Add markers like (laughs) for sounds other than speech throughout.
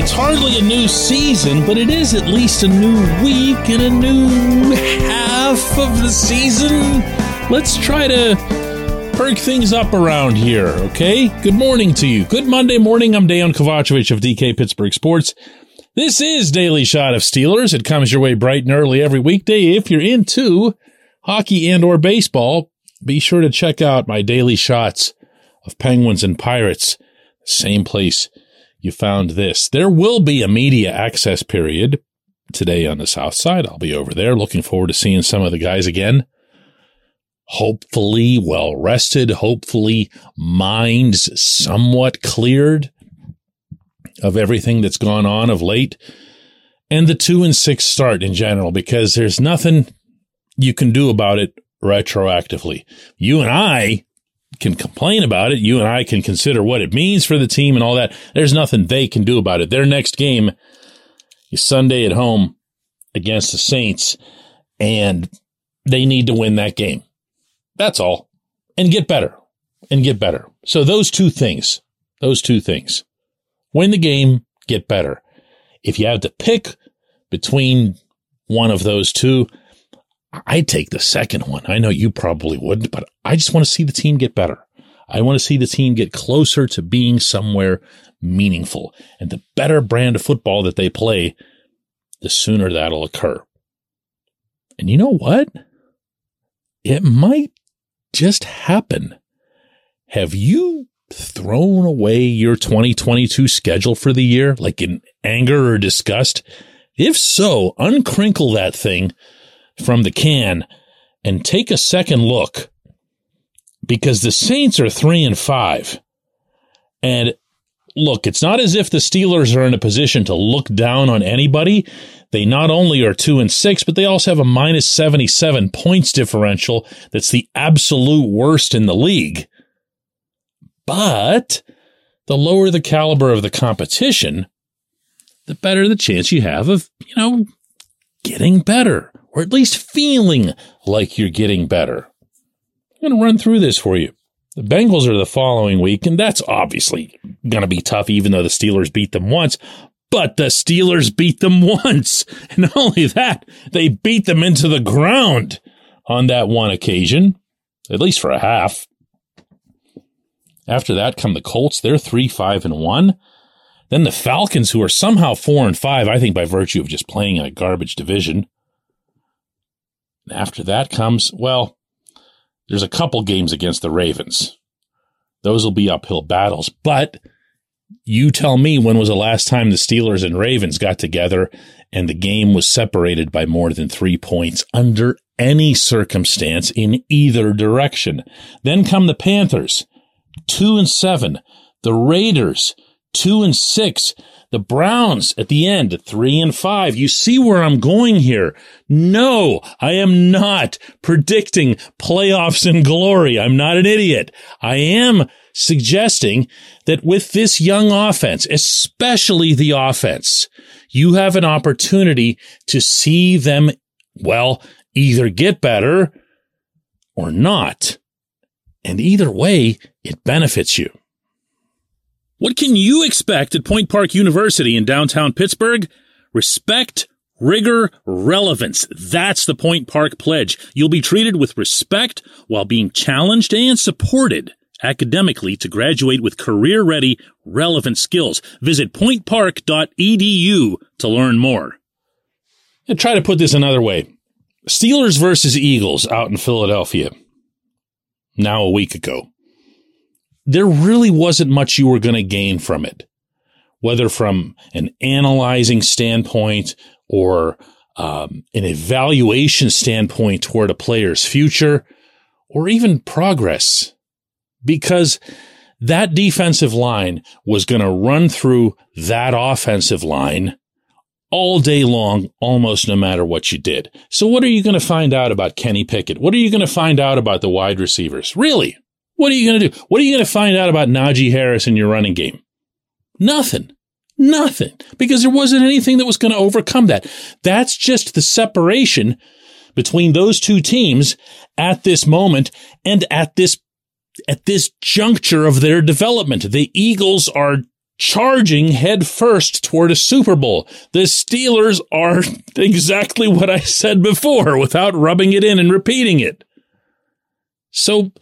It's hardly a new season, but it is at least a new week and a new half of the season. Let's try to perk things up around here, okay? Good morning to you. Good Monday morning. I'm Dejan Kovacevic of DK Pittsburgh Sports. This is Daily Shot of Steelers. It comes your way bright and early every weekday. If you're into hockey and or baseball, be sure to check out my daily shots of Penguins and Pirates. Same place you found this. There will be a media access period today on the South Side. I'll be over there looking forward to seeing some of the guys again. Hopefully well rested, hopefully minds somewhat cleared of everything that's gone on of late and the two and six start in general because there's nothing you can do about it retroactively. You and I can complain about it. You and I can consider what it means for the team and all that. There's nothing they can do about it. Their next game is Sunday at home against the Saints, and they need to win that game. That's all. And get better. And get better. So those two things, those two things. Win the game, get better. If you have to pick between one of those two, I'd take the second one. I know you probably wouldn't, but I just want to see the team get better. I want to see the team get closer to being somewhere meaningful. And the better brand of football that they play, the sooner that'll occur. And you know what? It might just happen. Have you thrown away your 2022 schedule for the year, like in anger or disgust? If so, uncrinkle that thing from the can and take a second look because the Saints are three and five. And look, it's not as if the Steelers are in a position to look down on anybody. They not only are two and six, but they also have a minus 77 points differential. That's the absolute worst in the league. But the lower the caliber of the competition, the better the chance you have of, you know, getting better or at least feeling like you're getting better. I'm going to run through this for you. The Bengals are the following week, and that's obviously going to be tough, even though the Steelers beat them once. But the Steelers beat them (laughs) once. And not only that, they beat them into the ground on that one occasion, at least for a half. After that come the Colts. They're three, five, and one. Then the Falcons, who are somehow four and five, I think by virtue of just playing in a garbage division. After that comes, well, there's a couple games against the Ravens. Those will be uphill battles. But you tell me when was the last time the Steelers and Ravens got together and the game was separated by more than three points under any circumstance in either direction. Then come the Panthers, two and seven. The Raiders, two and six. The Browns at the end, three and five. You see where I'm going here. No, I am not predicting playoffs and glory. I'm not an idiot. I am suggesting that with this young offense, especially the offense, you have an opportunity to see them, well, either get better or not. And either way, it benefits you. What can you expect at Point Park University in downtown Pittsburgh? Respect, rigor, relevance. That's the Point Park pledge. You'll be treated with respect while being challenged and supported academically to graduate with career ready, relevant skills. Visit pointpark.edu to learn more. And try to put this another way. Steelers versus Eagles out in Philadelphia. Now a week ago there really wasn't much you were going to gain from it, whether from an analyzing standpoint or um, an evaluation standpoint toward a player's future or even progress, because that defensive line was going to run through that offensive line all day long, almost no matter what you did. So what are you going to find out about Kenny Pickett? What are you going to find out about the wide receivers? Really? What are you going to do? What are you going to find out about Najee Harris in your running game? Nothing. Nothing. Because there wasn't anything that was going to overcome that. That's just the separation between those two teams at this moment and at this, at this juncture of their development. The Eagles are charging headfirst toward a Super Bowl. The Steelers are (laughs) exactly what I said before without rubbing it in and repeating it. So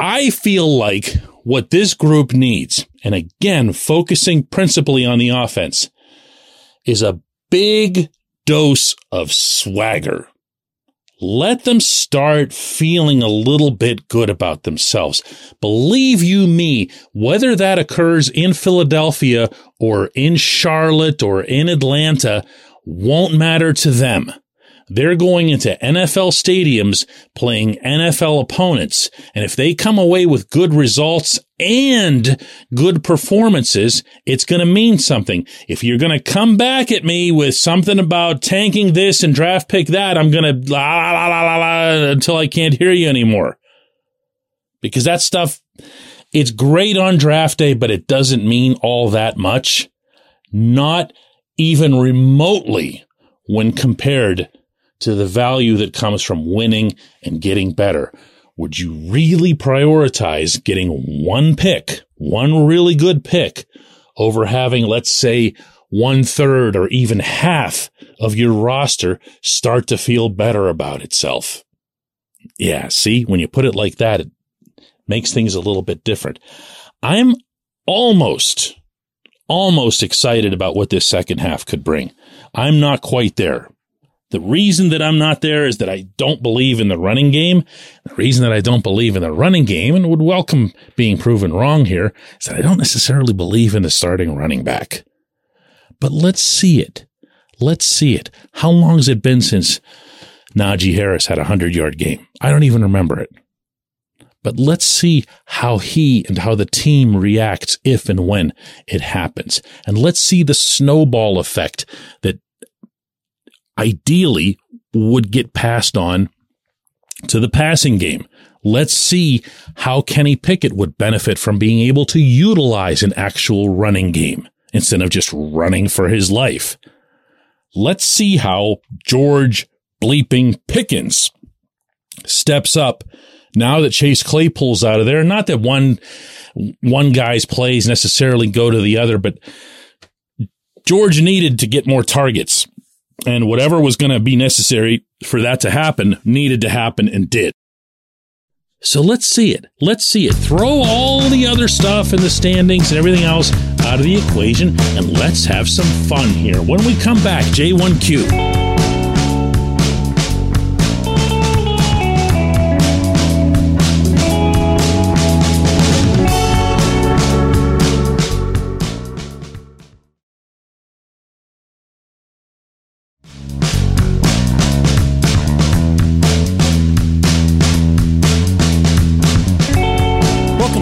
I feel like what this group needs, and again, focusing principally on the offense, is a big dose of swagger. Let them start feeling a little bit good about themselves. Believe you me, whether that occurs in Philadelphia or in Charlotte or in Atlanta won't matter to them. They're going into NFL stadiums playing NFL opponents. And if they come away with good results and good performances, it's going to mean something. If you're going to come back at me with something about tanking this and draft pick that, I'm going to la la la la la until I can't hear you anymore. Because that stuff, it's great on draft day, but it doesn't mean all that much. Not even remotely when compared to the value that comes from winning and getting better. Would you really prioritize getting one pick, one really good pick over having, let's say, one third or even half of your roster start to feel better about itself? Yeah. See, when you put it like that, it makes things a little bit different. I'm almost, almost excited about what this second half could bring. I'm not quite there. The reason that I'm not there is that I don't believe in the running game. The reason that I don't believe in the running game and would welcome being proven wrong here is that I don't necessarily believe in the starting running back. But let's see it. Let's see it. How long has it been since Najee Harris had a hundred yard game? I don't even remember it. But let's see how he and how the team reacts if and when it happens. And let's see the snowball effect that ideally would get passed on to the passing game. Let's see how Kenny Pickett would benefit from being able to utilize an actual running game instead of just running for his life. Let's see how George bleeping Pickens steps up now that Chase Claypool's out of there. Not that one, one guy's plays necessarily go to the other, but George needed to get more targets and whatever was going to be necessary for that to happen needed to happen and did. So let's see it. Let's see it. Throw all the other stuff and the standings and everything else out of the equation and let's have some fun here. When we come back, J1Q.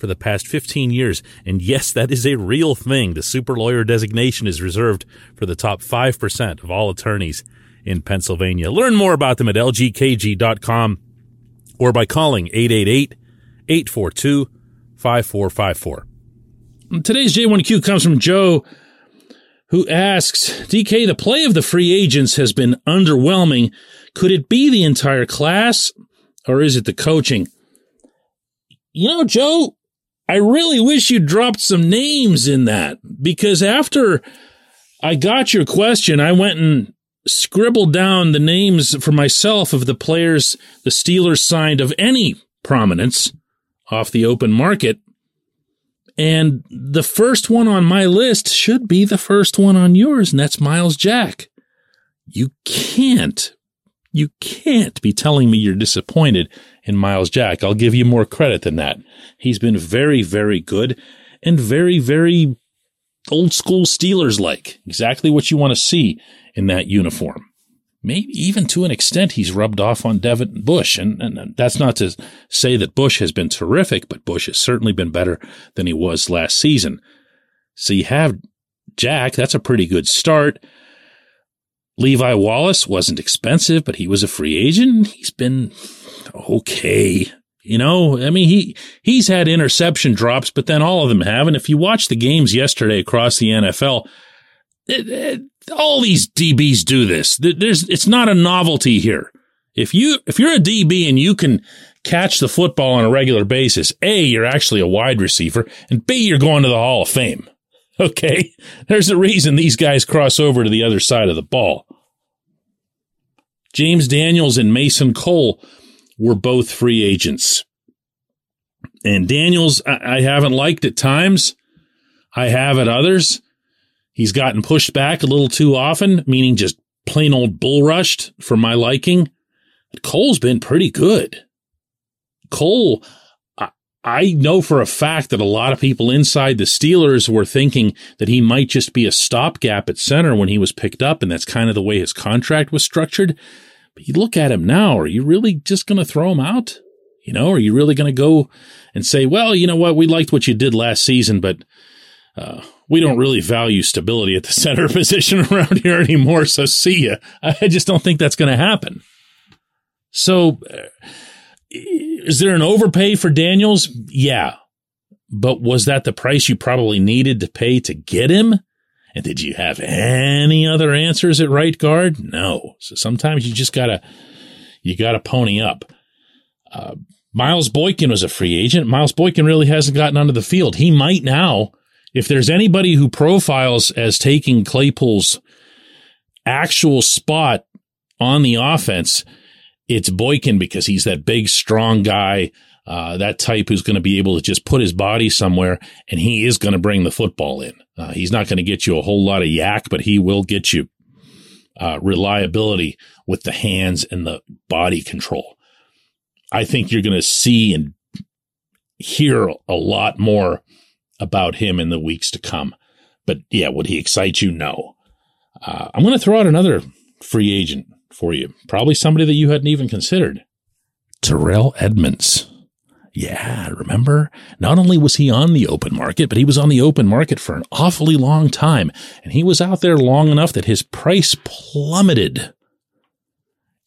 for the past 15 years. And yes, that is a real thing. The super lawyer designation is reserved for the top 5% of all attorneys in Pennsylvania. Learn more about them at lgkg.com or by calling 888-842-5454. Today's J1Q comes from Joe who asks, DK, the play of the free agents has been underwhelming. Could it be the entire class or is it the coaching? You know, Joe, I really wish you dropped some names in that because after I got your question, I went and scribbled down the names for myself of the players the Steelers signed of any prominence off the open market. And the first one on my list should be the first one on yours, and that's Myles Jack. You can't, you can't be telling me you're disappointed in Myles Jack. I'll give you more credit than that. He's been very, very good and very, very old school Steelers like. Exactly what you want to see in that uniform. Maybe even to an extent, he's rubbed off on Devin Bush. And, and that's not to say that Bush has been terrific, but Bush has certainly been better than he was last season. So you have Jack. That's a pretty good start. Levi Wallace wasn't expensive, but he was a free agent. He's been okay. You know, I mean, he, he's had interception drops, but then all of them have. And if you watch the games yesterday across the NFL, it, it, all these DBs do this. There's, it's not a novelty here. If you, if you're a DB and you can catch the football on a regular basis, A, you're actually a wide receiver, and B, you're going to the Hall of Fame. (laughs) Okay. There's a reason these guys cross over to the other side of the ball. James Daniels and Mason Cole were both free agents. And Daniels, I, I haven't liked at times. I have at others. He's gotten pushed back a little too often, meaning just plain old bull rushed for my liking. Cole's been pretty good. Cole, I, know for a fact that a lot of people inside the Steelers were thinking that he might just be a stopgap at center when he was picked up, and that's kind of the way his contract was structured. But you look at him now, are you really just going to throw him out? You know, are you really going to go and say, well, you know what, we liked what you did last season, but uh, we don't really value stability at the (laughs) center position around here anymore. So see ya. I just don't think that's going to happen. So, uh, is there an overpay for Daniels? Yeah. But was that the price you probably needed to pay to get him? And did you have any other answers at right guard? No. So sometimes you just gotta, you gotta pony up. Uh, Miles Boykin was a free agent. Miles Boykin really hasn't gotten onto the field. He might now. If there's anybody who profiles as taking Claypool's actual spot on the offense, it's Boykin because he's that big, strong guy, uh, that type who's going to be able to just put his body somewhere and he is going to bring the football in. Uh, he's not going to get you a whole lot of YAC, but he will get you uh, reliability with the hands and the body control. I think you're going to see and hear a lot more about him in the weeks to come. But yeah, would he excite you? No. Uh, I'm going to throw out another free agent for you. Probably somebody that you hadn't even considered. Terrell Edmunds. Yeah, remember? Not only was he on the open market, but he was on the open market for an awfully long time. And he was out there long enough that his price plummeted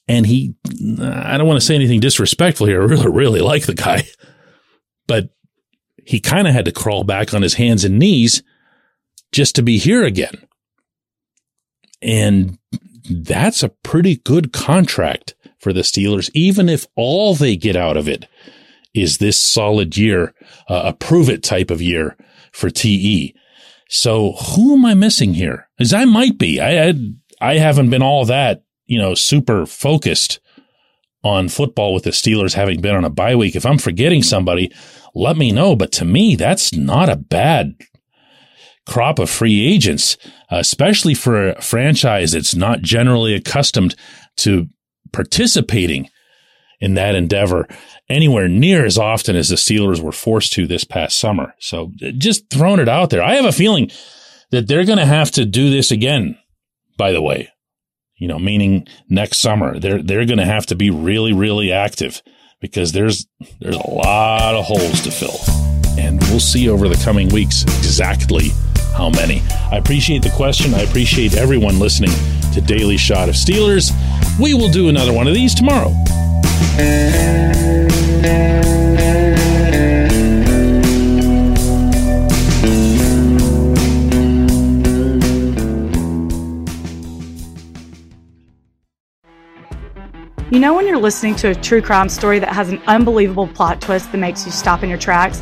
and he, I don't want to say anything disrespectful here. I really, really like the guy, but he kind of had to crawl back on his hands and knees just to be here again. And that's a pretty good contract for the Steelers, even if all they get out of it is this solid year, uh, a prove it type of year for TE. So who am I missing here? As I might be. I, I, I haven't been all that you know, super focused on football with the Steelers having been on a bye week. If I'm forgetting somebody, let me know. But to me, that's not a bad crop of free agents, especially for a franchise that's not generally accustomed to participating in that endeavor anywhere near as often as the Steelers were forced to this past summer. So just throwing it out there. I have a feeling that they're going to have to do this again, by the way you know, meaning next summer. They're they're going to have to be really really active because there's there's a lot of holes to fill. And we'll see over the coming weeks exactly how many. I appreciate the question. I appreciate everyone listening to Daily Shot of Steelers. We will do another one of these tomorrow. You know, when you're listening to a true crime story that has an unbelievable plot twist that makes you stop in your tracks?